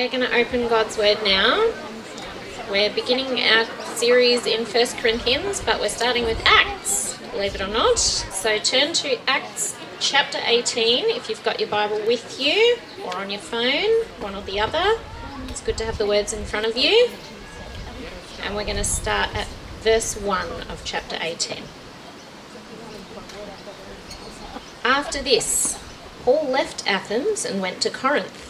We're going to open God's Word now. We're beginning our series in 1 Corinthians, but we're starting with Acts, believe it or not. So turn to Acts chapter 18 if you've got your Bible with you or on your phone, one or the other. It's good to have the words in front of you. And we're going to start at verse 1 of chapter 18. After this, Paul left Athens and went to Corinth,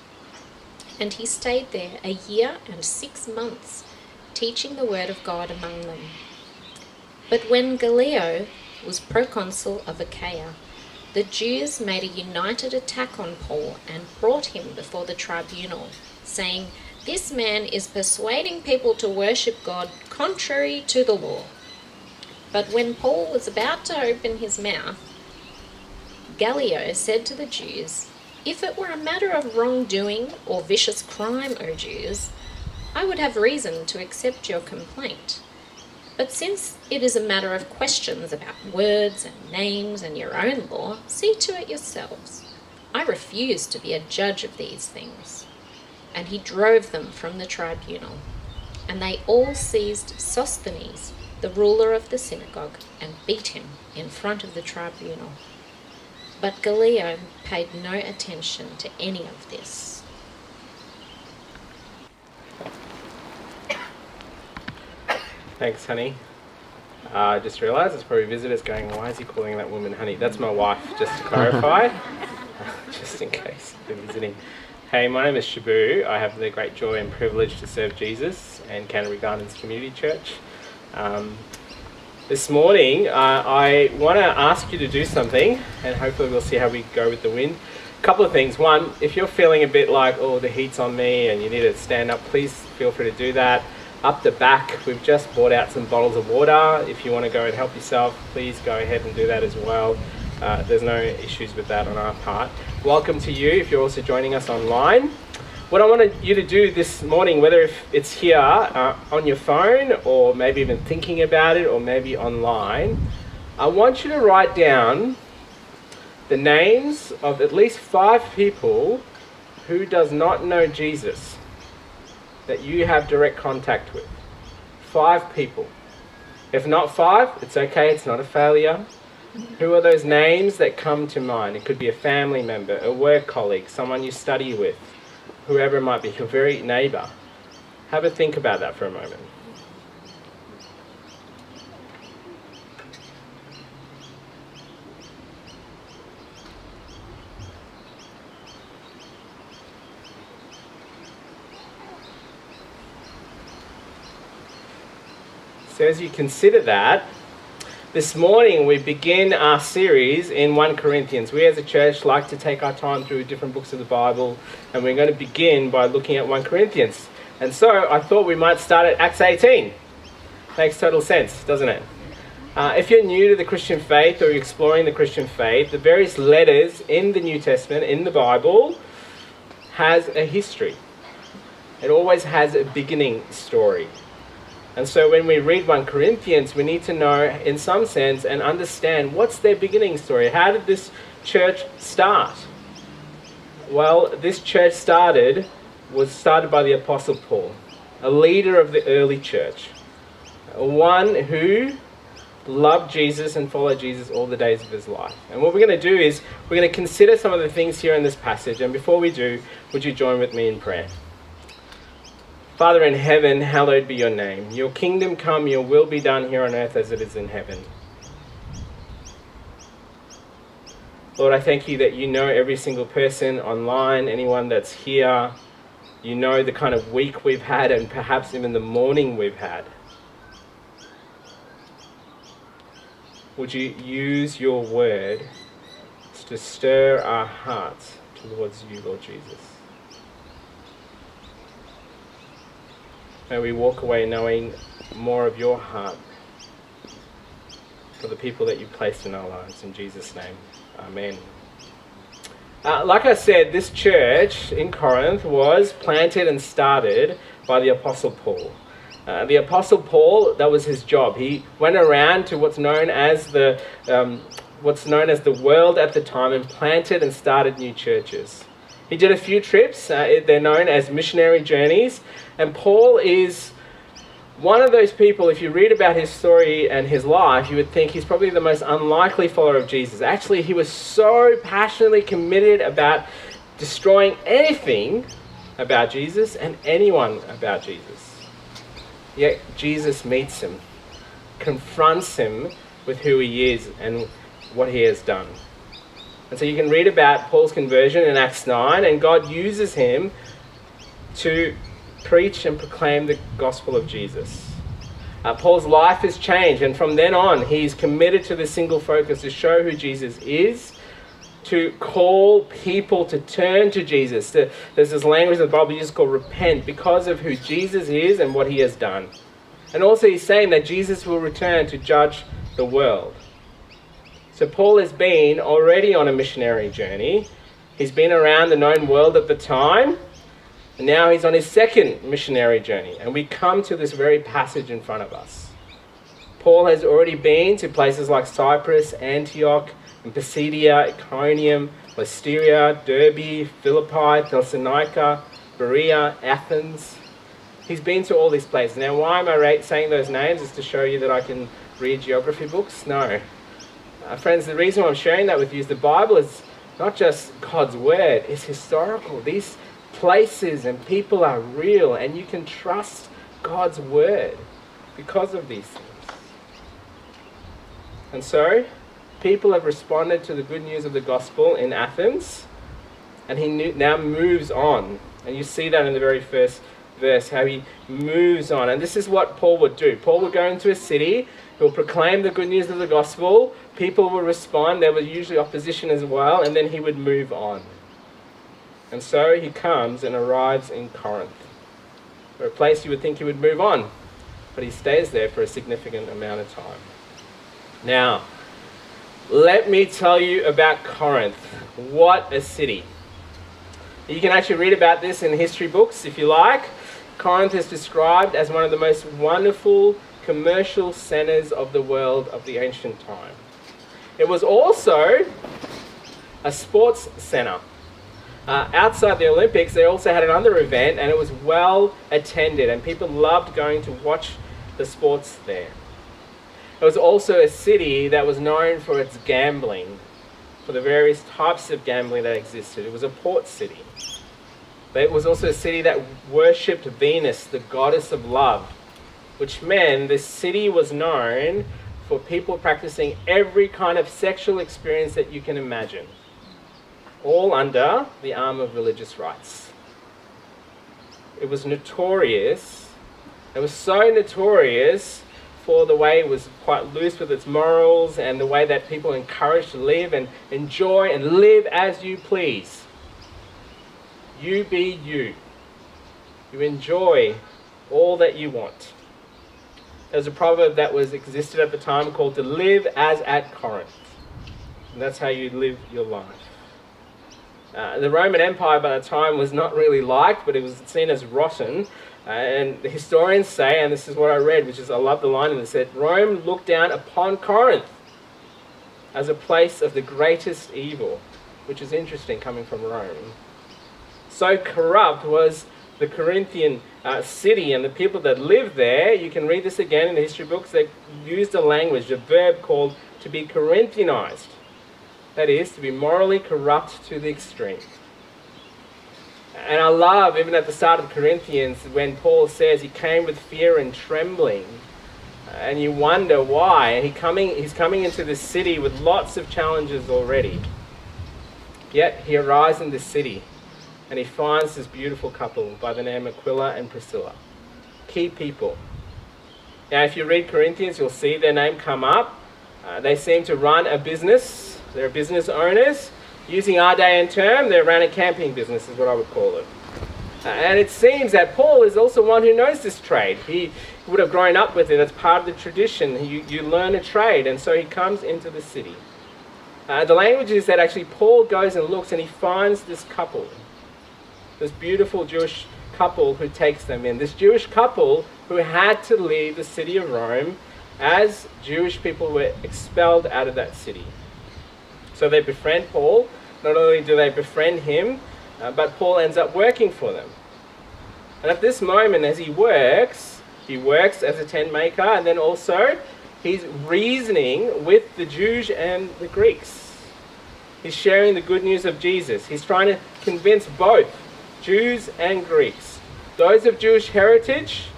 And he stayed there a year and six months, teaching the word of God among them. But when Gallio was proconsul of Achaia, the Jews made a united attack on Paul and brought him before the tribunal, saying, This man is persuading people to worship God contrary to the law. But when Paul was about to open his mouth, Gallio said to the Jews, If it were a matter of wrongdoing or vicious crime, O Jews, I would have reason to accept your complaint. But since it is a matter of questions about words and names and your own law, see to it yourselves. I refuse to be a judge of these things. And he drove them from the tribunal. And they all seized Sosthenes the ruler of the synagogue, and beat him in front of the tribunal. But Gallio paid no attention to any of this. Thanks, honey. Uh, I just realised there's probably visitors going, why is he calling that woman honey? That's my wife, just to clarify, just in case they're visiting. Hey, my name is Shabu. I have the great joy and privilege to serve Jesus and Canterbury Gardens Community Church. Um, this morning, uh, I want to ask you to do something, and hopefully, we'll see how we go with the wind. A couple of things. One, if you're feeling a bit like, oh, the heat's on me, and you need to stand up, please feel free to do that. Up the back, we've just brought out some bottles of water. If you want to go and help yourself, please go ahead and do that as well. Uh, there's no issues with that on our part. Welcome to you if you're also joining us online what I wanted you to do this morning, whether if it's here uh, on your phone or maybe even thinking about it or maybe online, I want you to write down the names of at least five people who does not know Jesus that you have direct contact with. Five people. If not five, it's okay, it's not a failure. Who are those names that come to mind? It could be a family member, a work colleague, someone you study with, whoever it might be, your very neighbour. Have a think about that for a moment. So, as you consider that, this morning we begin our series in 1 Corinthians. We as a church like to take our time through different books of the Bible, and we're going to begin by looking at 1 Corinthians. And so I thought we might start at Acts 18. Makes total sense, doesn't it? Uh, if you're new to the Christian faith or you're exploring the Christian faith, the various letters in the New Testament, in the Bible, has a history. It always has a beginning story. And so when we read 1 Corinthians, we need to know, in some sense, and understand what's their beginning story. How did this church start? Well, this church started was started by the apostle Paul, a leader of the early church, one who loved Jesus and followed Jesus all the days of his life. And what we're going to do is we're going to consider some of the things here in this passage. And before we do, would you join with me in prayer? Father in heaven, hallowed be your name. Your kingdom come, your will be done here on earth as it is in heaven. Lord, I thank you that you know every single person online, anyone that's here. You know the kind of week we've had and perhaps even the morning we've had. Would you use your word to stir our hearts towards you, Lord Jesus? May we walk away knowing more of your heart for the people that you placed in our lives. In Jesus' name, Amen. Uh, like I said, this church in Corinth was planted and started by the Apostle Paul. Uh, the Apostle Paul, that was his job. He went around to what's known as the um, what's known as the world at the time and planted and started new churches. He did a few trips. Uh, they're known as missionary journeys, and Paul is one of those people. If you read about his story and his life, you would think he's probably the most unlikely follower of Jesus. Actually, he was so passionately committed about destroying anything about Jesus and anyone about Jesus. Yet Jesus meets him, confronts him with who he is and what he has done. And so you can read about Paul's conversion in Acts 9, and God uses him to preach and proclaim the gospel of Jesus. Uh, Paul's life has changed, and from then on, he's committed to the single focus to show who Jesus is to call people to turn to Jesus. To, there's this language in the Bible uses called repent because of who Jesus is and what he has done. And also, he's saying that Jesus will return to judge the world. So, Paul has been already on a missionary journey. He's been around the known world at the time, now he's on his second missionary journey. And we come to this very passage in front of us. Paul has already been to places like Cyprus, Antioch, and Pisidia, Iconium, Lystra, Derbe, Philippi, Thessalonica, Berea, Athens. He's been to all these places. Now, why am I saying those names? Is to show you that I can read geography books? No. Uh, friends, the reason I'm sharing that with you is the Bible is not just God's word, it's historical. These places and people are real, and you can trust God's word because of these things. And so, people have responded to the good news of the gospel in Athens, and he now moves on. And you see that in the very first verse, how he moves on. And this is what Paul would do. Paul would go into a city, he'll proclaim the good news of the gospel, people will respond, there was usually opposition as well, and then he would move on. And so he comes and arrives in Corinth, a place you would think he would move on, but he stays there for a significant amount of time. Now, let me tell you about Corinth. What a city. You can actually read about this in history books if you like. Corinth is described as one of the most wonderful commercial centers of the world of the ancient time. It was also a sports center. Uh, outside the Olympics, they also had another event, and it was well attended, and people loved going to watch the sports there. It was also a city that was known for its gambling, for the various types of gambling that existed. It was a port city. But it was also a city that worshipped Venus, the goddess of love, which meant this city was known for people practicing every kind of sexual experience that you can imagine, all under the arm of religious rights. It was notorious. It was so notorious for the way it was quite loose with its morals and the way that people encouraged to live and enjoy and live as you please. You be you. You enjoy all that you want. There's a proverb that was existed at the time called to live as at Corinth. And that's how you live your life. Uh, the Roman Empire by the time was not really liked, but it was seen as rotten. Uh, and the historians say, and this is what I read, which is I love the line, and it said, Rome looked down upon Corinth as a place of the greatest evil, which is interesting coming from Rome. So corrupt was the Corinthian uh, city and the people that lived there. You can read this again in the history books. They used a language, a verb called to be Corinthianized. That is, to be morally corrupt to the extreme. And I love, even at the start of Corinthians, when Paul says he came with fear and trembling. And you wonder why. He coming, he's coming into this city with lots of challenges already. Yet he arrives in this city and he finds this beautiful couple by the name Aquila and Priscilla. Key people. Now, if you read Corinthians, you'll see their name come up. Uh, they seem to run a business, they're business owners. Using our day and term, They're ran a camping business, is what I would call it. Uh, and it seems that Paul is also one who knows this trade. He would have grown up with it as part of the tradition. You, you learn a trade, and so he comes into the city. Uh, the language is that actually Paul goes and looks and he finds this couple, this beautiful Jewish couple who takes them in. This Jewish couple who had to leave the city of Rome as Jewish people were expelled out of that city. So they befriend Paul. Not only do they befriend him, uh, but Paul ends up working for them. And at this moment, as he works, he works as a tent maker, and then also he's reasoning with the Jews and the Greeks. He's sharing the good news of Jesus. He's trying to convince both Jews and Greeks, those of Jewish heritage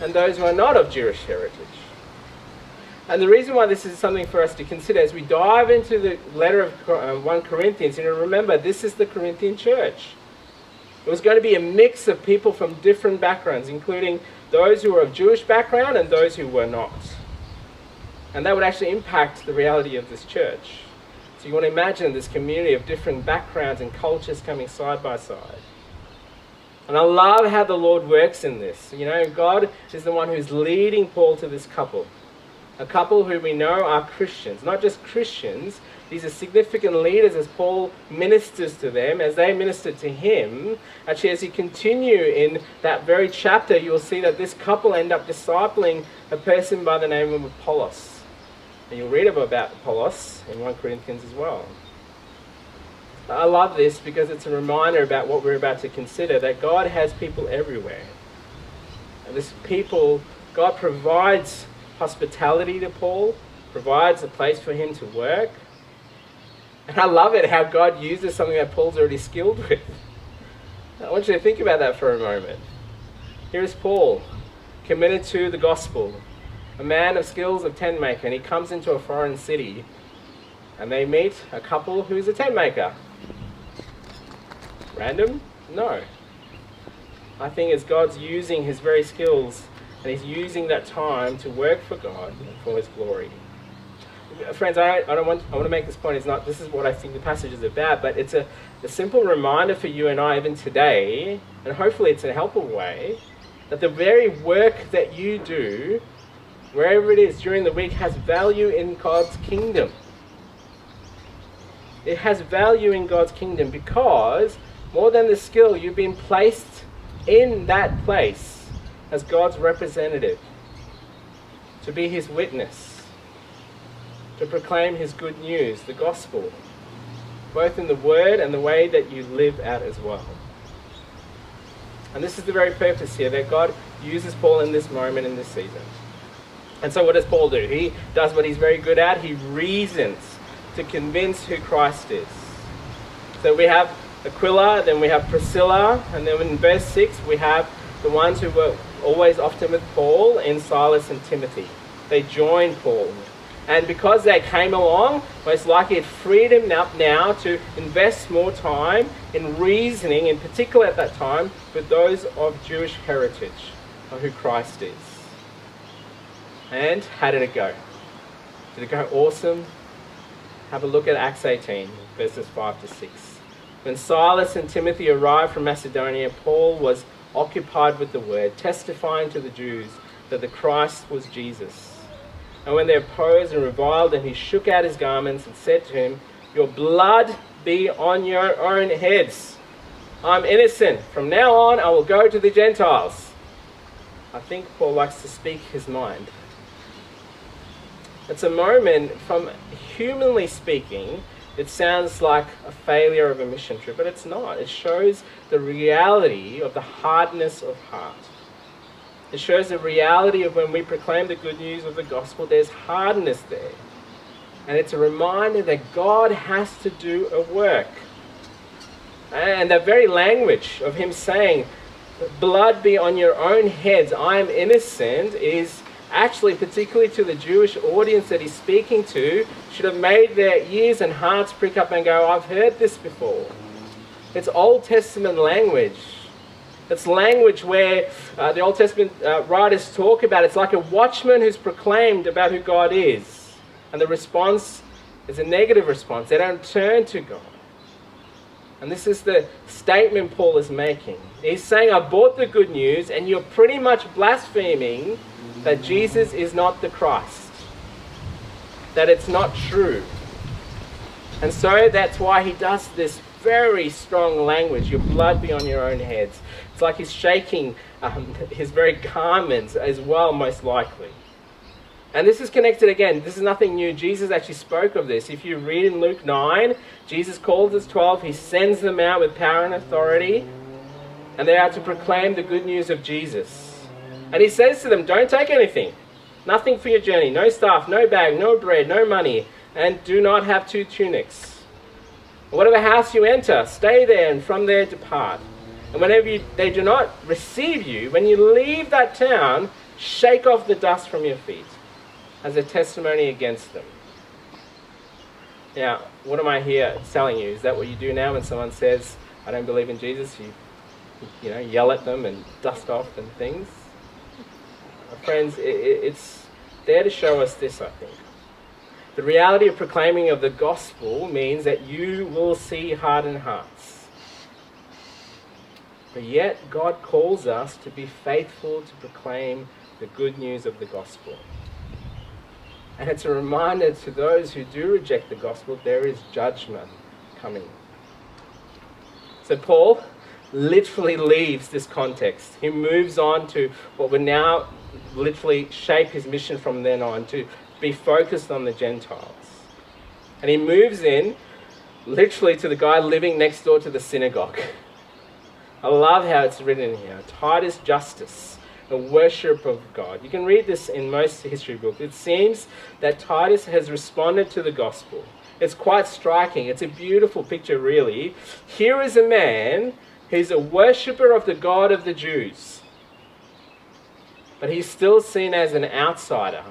and those who are not of Jewish heritage. And the reason why this is something for us to consider as we dive into the letter of uh, 1 Corinthians, you know, remember, this is the Corinthian church. It was going to be a mix of people from different backgrounds, including those who were of Jewish background and those who were not. And that would actually impact the reality of this church. So you want to imagine this community of different backgrounds and cultures coming side by side. And I love how the Lord works in this. You know, God is the one who's leading Paul to this couple a couple who we know are Christians, not just Christians. These are significant leaders as Paul ministers to them, as they minister to him. Actually, as you continue in that very chapter, you'll see that this couple end up discipling a person by the name of Apollos. And you'll read about Apollos in 1 Corinthians as well. I love this because it's a reminder about what we're about to consider that God has people everywhere. And this people, God provides hospitality to Paul, provides a place for him to work. And I love it how God uses something that Paul's already skilled with. I want you to think about that for a moment. Here is Paul, committed to the gospel, a man of skills of tent maker, and he comes into a foreign city and they meet a couple who's a tent maker. Random? No. I think as God's using his very skills and he's using that time to work for God and for his glory. Friends, I, I don't want I want to make this point. It's not this is what I think the passage is about, but it's a, a simple reminder for you and I even today, and hopefully it's a helpful way, that the very work that you do, wherever it is during the week, has value in God's kingdom. It has value in God's kingdom because more than the skill, you've been placed in that place as God's representative, to be his witness, to proclaim his good news, the gospel, both in the word and the way that you live out as well. And this is the very purpose here that God uses Paul in this moment, in this season. And so, what does Paul do? He does what he's very good at. He reasons to convince who Christ is. So, we have Aquila, then we have Priscilla, and then in verse 6, we have the ones who were always often with Paul and Silas and Timothy. They joined Paul. And because they came along, most likely it freed him up now to invest more time in reasoning, in particular at that time, with those of Jewish heritage, of who Christ is. And how did it go? Did it go awesome? Have a look at Acts 18, verses 5 to 6. When Silas and Timothy arrived from Macedonia, Paul was occupied with the word, testifying to the Jews that the Christ was Jesus. And when they opposed and reviled him, he shook out his garments and said to him, Your blood be on your own heads. I'm innocent. From now on, I will go to the Gentiles. I think Paul likes to speak his mind. It's a moment, from humanly speaking, it sounds like a failure of a mission trip, but it's not. It shows the reality of the hardness of heart. It shows the reality of when we proclaim the good news of the gospel, there's hardness there. And it's a reminder that God has to do a work. And the very language of him saying, Blood be on your own heads, I am innocent, is actually, particularly to the Jewish audience that he's speaking to, should have made their ears and hearts prick up and go, I've heard this before. It's Old Testament language. It's language where uh, the Old Testament uh, writers talk about it's like a watchman who's proclaimed about who God is. And the response is a negative response. They don't turn to God. And this is the statement Paul is making. He's saying, I brought the good news, and you're pretty much blaspheming that Jesus is not the Christ, that it's not true. And so that's why he does this very strong language your blood be on your own heads. It's like he's shaking um, his very garments as well, most likely. And this is connected again. This is nothing new. Jesus actually spoke of this. If you read in Luke 9, Jesus calls his 12, he sends them out with power and authority, and they are to proclaim the good news of Jesus. And he says to them, Don't take anything. Nothing for your journey. No staff, no bag, no bread, no money, and do not have two tunics. Whatever house you enter, stay there, and from there depart. And whenever you, they do not receive you, when you leave that town, shake off the dust from your feet as a testimony against them. Now, what am I here telling you? Is that what you do now when someone says, I don't believe in Jesus? You, you know, yell at them and dust off and things? Friends, it, it's there to show us this, I think. The reality of proclaiming of the gospel means that you will see hardened hearts. But yet, God calls us to be faithful to proclaim the good news of the gospel. And it's a reminder to those who do reject the gospel there is judgment coming. So Paul literally leaves this context. He moves on to what we're now literally shape his mission from then on to be focused on the Gentiles. And he moves in literally to the guy living next door to the synagogue. I love how it's written here Titus Justus, a worship of God. You can read this in most history books. It seems that Titus has responded to the gospel. It's quite striking. It's a beautiful picture, really. Here is a man who's a worshipper of the God of the Jews, but he's still seen as an outsider,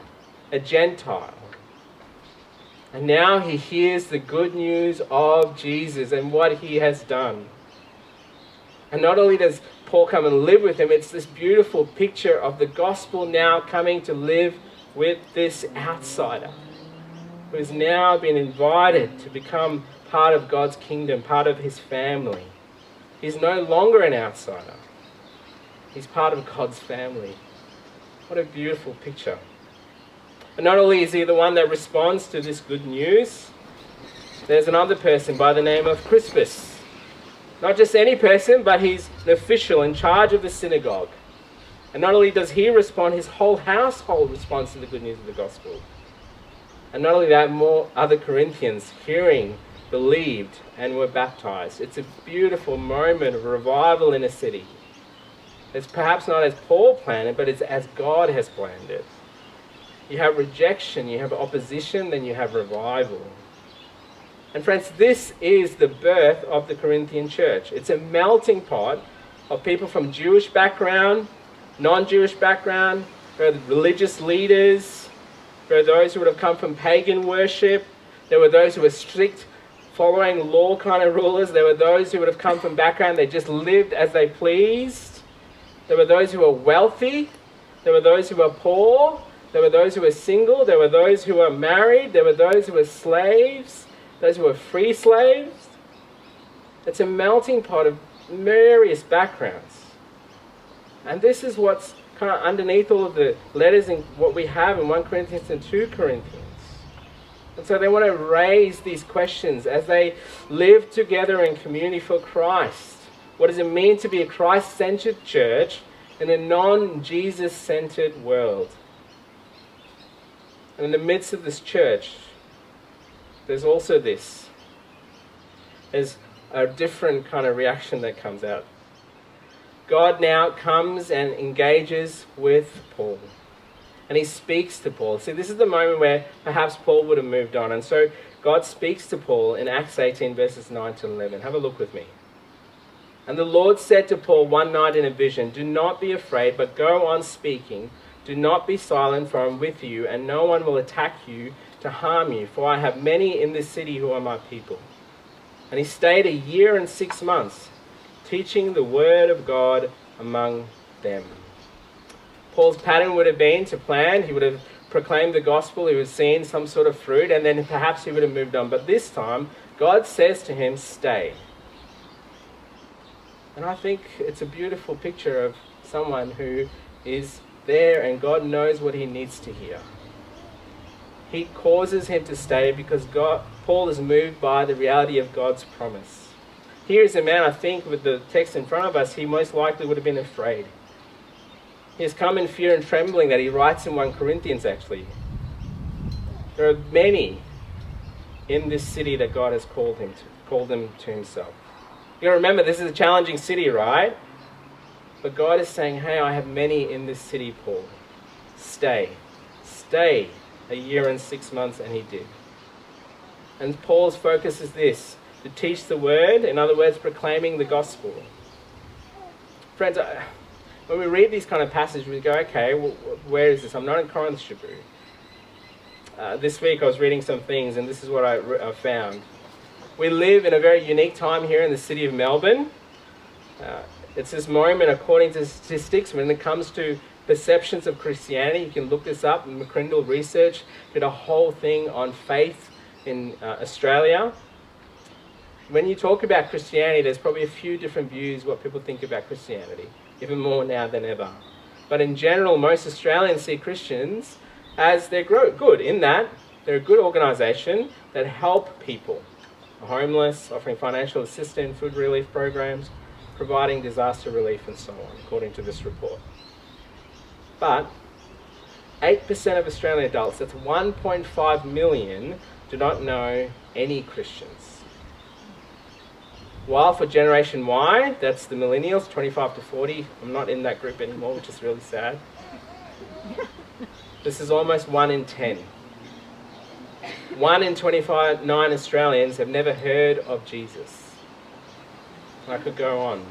a Gentile. And now he hears the good news of Jesus and what he has done. And not only does Paul come and live with him, it's this beautiful picture of the gospel now coming to live with this outsider who has now been invited to become part of God's kingdom, part of his family. He's no longer an outsider, he's part of God's family. What a beautiful picture. And not only is he the one that responds to this good news, there's another person by the name of Crispus not just any person, but he's an official in charge of the synagogue. And not only does he respond, his whole household responds to the good news of the gospel. And not only that, more other Corinthians hearing, believed, and were baptized. It's a beautiful moment of revival in a city. It's perhaps not as Paul planned it, but it's as God has planned it. You have rejection, you have opposition, then you have revival. And friends, this is the birth of the Corinthian church. It's a melting pot of people from Jewish background, non-Jewish background, religious leaders, there are those who would have come from pagan worship, there were those who were strict following law kind of rulers, there were those who would have come from background they just lived as they pleased. There were those who were wealthy, there were those who were poor, there were those who were single, there were those who were married, there were those who were slaves those who were free slaves. It's a melting pot of various backgrounds. And this is what's kind of underneath all of the letters and what we have in 1 Corinthians and 2 Corinthians. And so they want to raise these questions as they live together in community for Christ. What does it mean to be a Christ centered church in a non Jesus centered world? And in the midst of this church, there's also this. There's a different kind of reaction that comes out. God now comes and engages with Paul and he speaks to Paul. See, this is the moment where perhaps Paul would have moved on. And so God speaks to Paul in Acts 18, verses 9 to 11. Have a look with me. And the Lord said to Paul one night in a vision, Do not be afraid, but go on speaking. Do not be silent, for I am with you, and no one will attack you to harm you, for I have many in this city who are my people. And he stayed a year and six months, teaching the word of God among them. Paul's pattern would have been to plan, he would have proclaimed the gospel, he would have seen some sort of fruit, and then perhaps he would have moved on. But this time, God says to him, Stay. And I think it's a beautiful picture of someone who is there and God knows what he needs to hear. He causes him to stay because God, Paul is moved by the reality of God's promise. Here is a man, I think, with the text in front of us, he most likely would have been afraid. He has come in fear and trembling that he writes in 1 Corinthians actually. There are many in this city that God has called him to, called them to himself. You remember this is a challenging city, right? But God is saying, Hey, I have many in this city, Paul. Stay. Stay a year and six months, and he did. And Paul's focus is this to teach the word, in other words, proclaiming the gospel. Friends, when we read these kind of passages, we go, okay, well, where is this? I'm not in Corinth, Shabu. Uh, this week I was reading some things, and this is what I, I, found. We live in a very unique time here in the city of Melbourne. Uh, it's this moment, according to statistics, when it comes to perceptions of Christianity. You can look this up. McCrindle Research did a whole thing on faith in uh, Australia. When you talk about Christianity, there's probably a few different views what people think about Christianity even more now than ever. But in general, most Australians see Christians as they're good in that they're a good organisation that help people, homeless, offering financial assistance, food relief programs, providing disaster relief, and so on, according to this report. But 8% of Australian adults, that's 1.5 million, do not know any Christians. While for Generation Y, that's the millennials, 25 to 40, I'm not in that group anymore, which is really sad. This is almost 1 in 10. 1 in 29 Australians have never heard of Jesus. I could go on.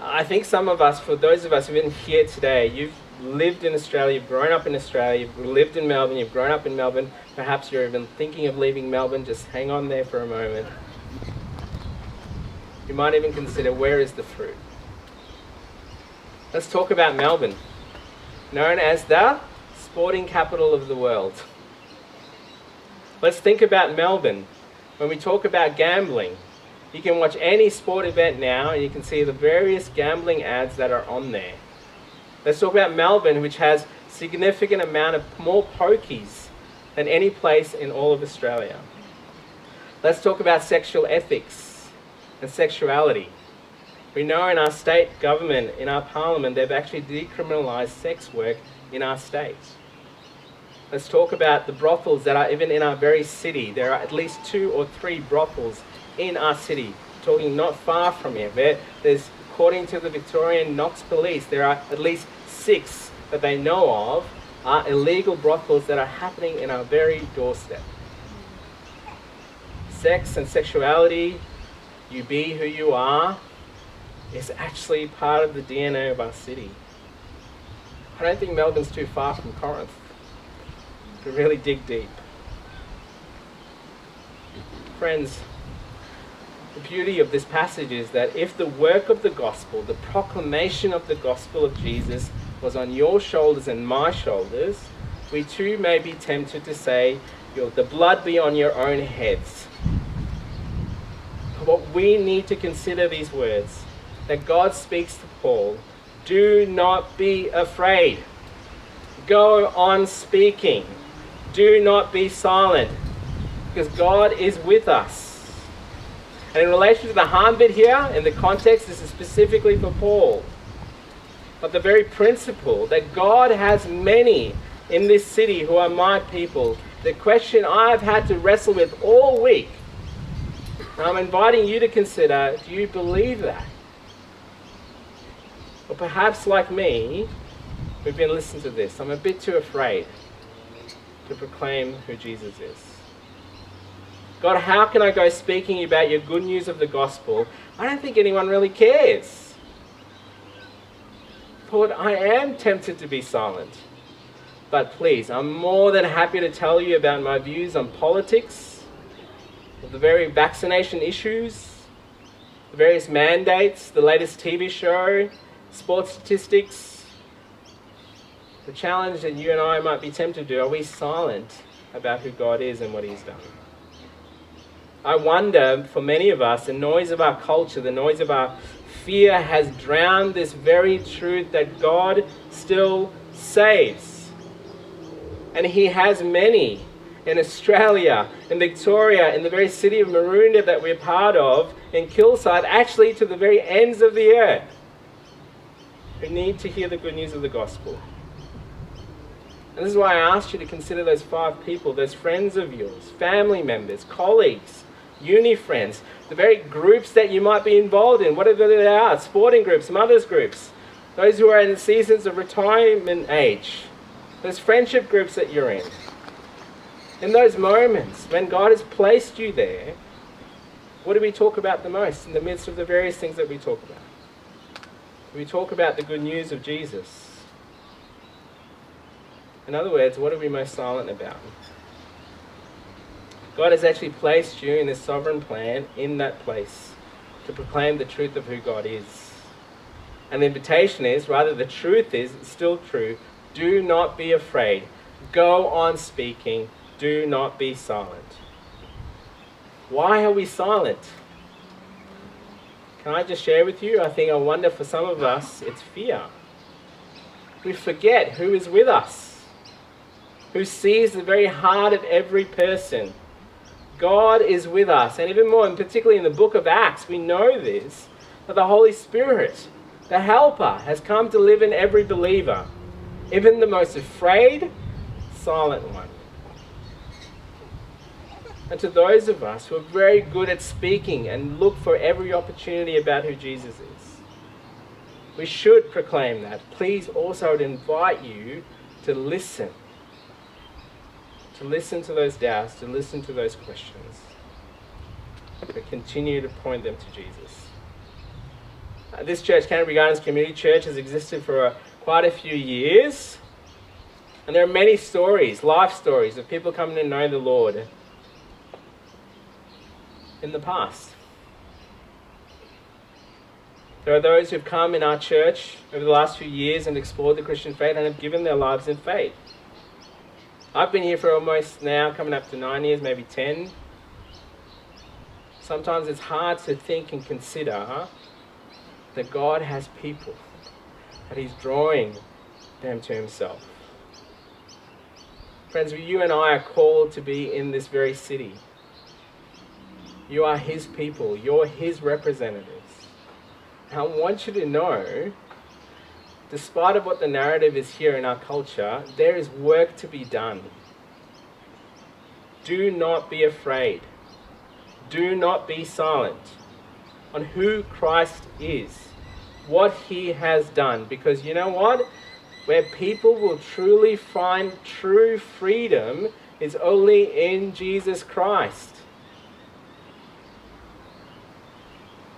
I think some of us, for those of us who've been here today, you've lived in Australia, you've grown up in Australia, you've lived in Melbourne, you've grown up in Melbourne, perhaps you're even thinking of leaving Melbourne, just hang on there for a moment. You might even consider where is the fruit. Let's talk about Melbourne, known as the sporting capital of the world. Let's think about Melbourne. When we talk about gambling, you can watch any sport event now and you can see the various gambling ads that are on there. Let's talk about Melbourne, which has significant amount of more pokies than any place in all of Australia. Let's talk about sexual ethics and sexuality. We know in our state government, in our parliament, they've actually decriminalised sex work in our state. Let's talk about the brothels that are even in our very city. There are at least two or three brothels in our city, talking not far from here. There's, according to the Victorian Knox Police, there are at least six that they know of are illegal brothels that are happening in our very doorstep. Sex and sexuality you be who you are is actually part of the DNA of our city. I don't think Melbourne's too far from Corinth to really dig deep. Friends, the beauty of this passage is that if the work of the gospel, the proclamation of the gospel of Jesus, was on your shoulders and my shoulders, we too may be tempted to say, the blood be on your own heads what we need to consider these words that God speaks to Paul do not be afraid. Go on speaking. Do not be silent because God is with us. And in relation to the harm bit here, in the context, this is specifically for Paul. But the very principle that God has many in this city who are my people, the question I've had to wrestle with all week, and I'm inviting you to consider do you believe that? Or perhaps, like me, we've been listening to this. I'm a bit too afraid to proclaim who Jesus is. God, how can I go speaking about your good news of the gospel? I don't think anyone really cares. Lord, I am tempted to be silent. But please, I'm more than happy to tell you about my views on politics, the very vaccination issues, the various mandates, the latest TV show, sports statistics. The challenge that you and I might be tempted to do are we silent about who God is and what He's done? I wonder, for many of us, the noise of our culture, the noise of our fear has drowned this very truth that God still saves. And He has many in Australia, in Victoria, in the very city of Maroondah that we're part of, in Kilsyth, actually to the very ends of the earth, who need to hear the good news of the gospel. And this is why I asked you to consider those five people, those friends of yours, family members, colleagues, uni friends, the very groups that you might be involved in, whatever they are, sporting groups, mothers groups, those who are in the seasons of retirement age, those friendship groups that you're in. In those moments when God has placed you there, what do we talk about the most in the midst of the various things that we talk about? We talk about the good news of Jesus. In other words, what are we most silent about? God has actually placed you in His sovereign plan in that place to proclaim the truth of who God is. And the invitation is rather, the truth is still true. Do not be afraid. Go on speaking. Do not be silent. Why are we silent? Can I just share with you? I think I wonder for some of us, it's fear. We forget who is with us, who sees the very heart of every person God is with us. And even more, and particularly in the book of Acts, we know this that the Holy Spirit, the Helper, has come to live in every believer, even the most afraid, silent one. And to those of us who are very good at speaking and look for every opportunity about who Jesus is, we should proclaim that. Please also invite you to listen to listen to those doubts, to listen to those questions, to continue to point them to Jesus. Uh, this church, Canterbury Gardens Community Church, has existed for uh, quite a few years. And there are many stories, life stories, of people coming to know the Lord in the past. There are those who've come in our church over the last few years and explored the Christian faith and have given their lives in faith. I've been here for almost now, coming up to nine years, maybe ten. Sometimes it's hard to think and consider huh? that God has people, that He's drawing them to Himself. Friends, you and I are called to be in this very city. You are His people, you're His representatives. And I want you to know despite of what the narrative is here in our culture, there is work to be done. Do not be afraid. Do not be silent on who Christ is, what he has done. Because you know what? Where people will truly find true freedom is only in Jesus Christ.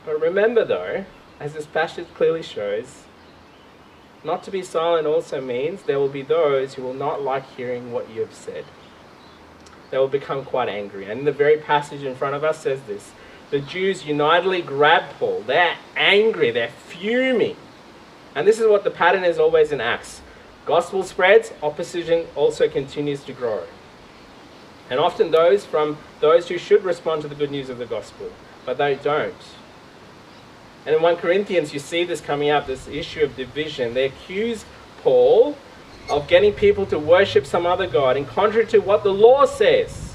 But remember, though, as this passage clearly shows, not to be silent also means there will be those who will not like hearing what you have said. They will become quite angry. And the very passage in front of us says this. The Jews unitedly grab Paul. They're angry, they're fuming. And this is what the pattern is always in Acts. Gospel spreads, opposition also continues to grow. And often those from those who should respond to the good news of the gospel, but they don't. And in 1 Corinthians, you see this coming up, this issue of division. They accuse Paul of getting people to worship some other God, in contrary to what the law says.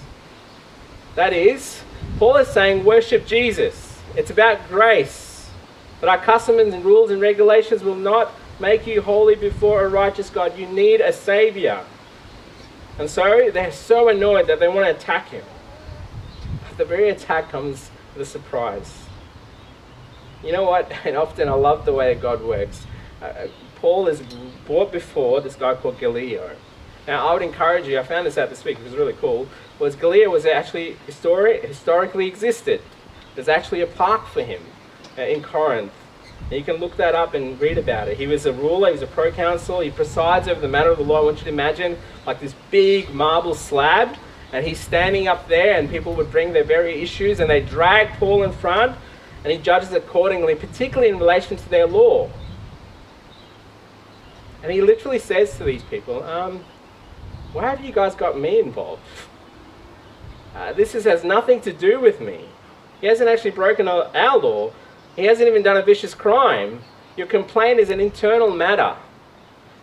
That is, Paul is saying worship Jesus. It's about grace. But our customs and rules and regulations will not make you holy before a righteous God. You need a Savior. And so they're so annoyed that they want to attack him. But the very attack comes with a surprise. You know what? And often I love the way God works. Uh, Paul is brought before this guy called Gallio. Now, I would encourage you, I found this out this week, it was really cool, was Gallio was actually histori- historically existed. There's actually a park for him uh, in Corinth. And you can look that up and read about it. He was a ruler, he was a proconsul, he presides over the matter of the law. I want you to imagine like this big marble slab, and he's standing up there, and people would bring their very issues, and they drag Paul in front, and he judges accordingly, particularly in relation to their law. And he literally says to these people, um, why have you guys got me involved? Uh, this is, has nothing to do with me. He hasn't actually broken our law. He hasn't even done a vicious crime. Your complaint is an internal matter.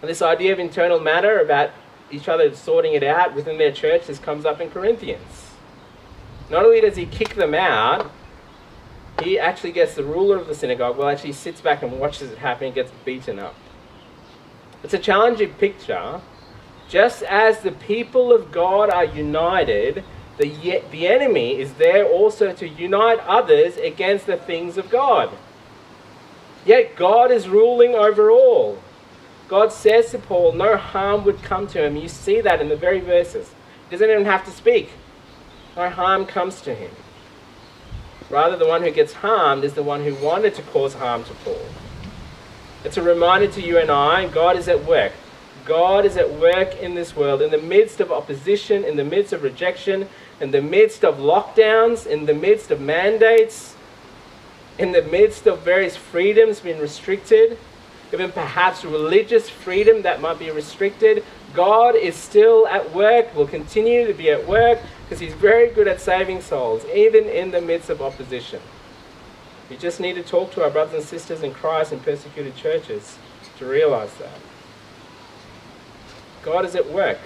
And this idea of internal matter about each other sorting it out within their church, this comes up in Corinthians. Not only does he kick them out, he actually gets the ruler of the synagogue, well, actually sits back and watches it happen and gets beaten up. It's a challenging picture. Just as the people of God are united, the, yet the enemy is there also to unite others against the things of God. Yet God is ruling over all. God says to Paul, no harm would come to him. You see that in the very verses. He doesn't even have to speak. No harm comes to him. Rather, the one who gets harmed is the one who wanted to cause harm to Paul. It's a reminder to you and I God is at work. God is at work in this world, in the midst of opposition, in the midst of rejection, in the midst of lockdowns, in the midst of mandates, in the midst of various freedoms being restricted, even perhaps religious freedom that might be restricted. God is still at work, will continue to be at work because He's very good at saving souls, even in the midst of opposition. We just need to talk to our brothers and sisters in Christ in persecuted churches to realize that. God is at work.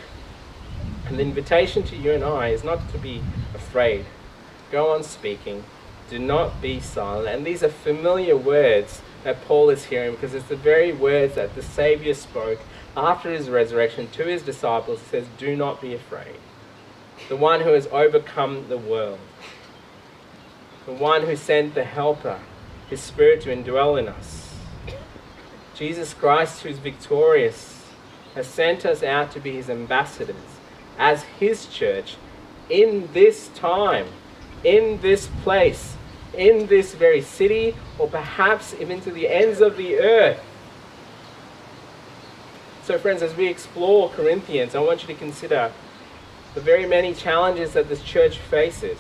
And the invitation to you and I is not to be afraid. Go on speaking. Do not be silent. And these are familiar words that Paul is hearing because it's the very words that the Savior spoke after his resurrection to his disciples. He says, Do not be afraid. The one who has overcome the world the one who sent the Helper, His Spirit to indwell in us. Jesus Christ, who's victorious, has sent us out to be His ambassadors as His church in this time, in this place, in this very city, or perhaps even to the ends of the earth. So, friends, as we explore Corinthians, I want you to consider the very many challenges that this church faces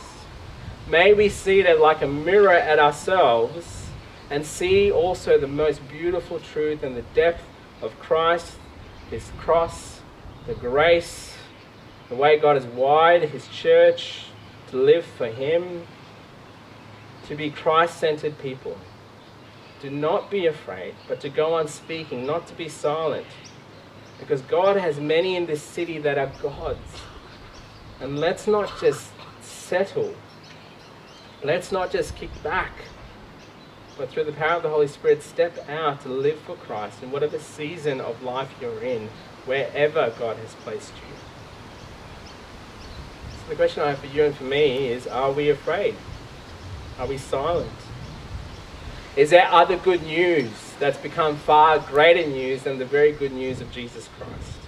May we see that like a mirror at ourselves and see also the most beautiful truth and the depth of Christ, His cross, the grace, the way God has wired His church to live for Him, to be Christ centered people. Do not be afraid, but to go on speaking, not to be silent. Because God has many in this city that are God's. And let's not just settle Let's not just kick back, but through the power of the Holy Spirit, step out to live for Christ in whatever season of life you're in, wherever God has placed you. So the question I have for you and for me is are we afraid? Are we silent? Is there other good news that's become far greater news than the very good news of Jesus Christ?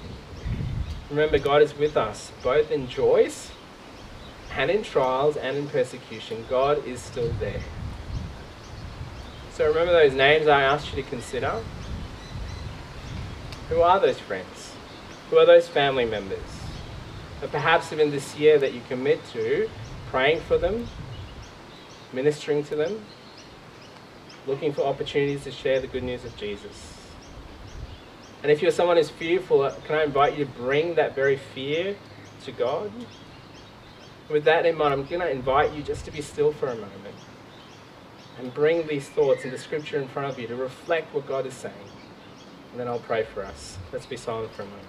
Remember, God is with us, both in joys and in trials and in persecution, God is still there. So remember those names I asked you to consider? Who are those friends? Who are those family members? Or perhaps even this year that you commit to praying for them, ministering to them, looking for opportunities to share the good news of Jesus. And if you're someone who's fearful, uh, can I invite you to bring that very fear to God? With that in mind, I'm going to invite you just to be still for a moment and bring these thoughts in the scripture in front of you to reflect what God is saying. And then I'll pray for us. Let's be silent for a moment.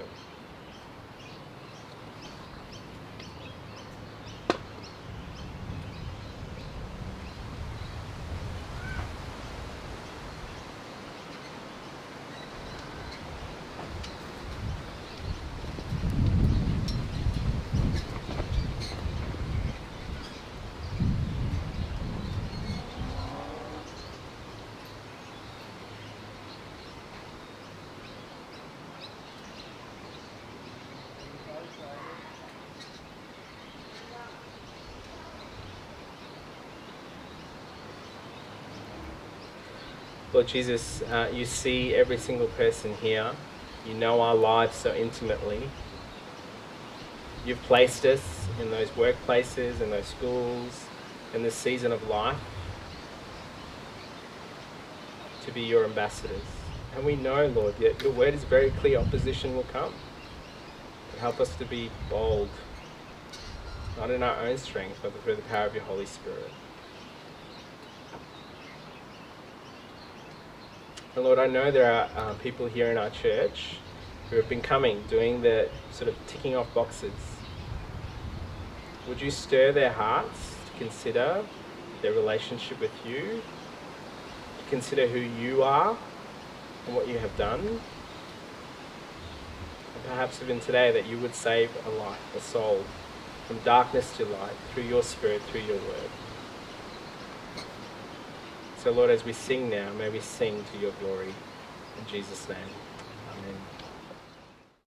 Lord Jesus, uh, you see every single person here. You know our lives so intimately. You've placed us in those workplaces, in those schools, in this season of life to be your ambassadors. And we know, Lord, that your word is very clear opposition will come. But help us to be bold, not in our own strength, but through the power of your Holy Spirit. And Lord, I know there are uh, people here in our church who have been coming, doing the sort of ticking off boxes. Would you stir their hearts to consider their relationship with you, to consider who you are and what you have done? And perhaps even today that you would save a life, a soul, from darkness to light through your Spirit, through your word. So, Lord, as we sing now, may we sing to your glory. In Jesus' name, Amen.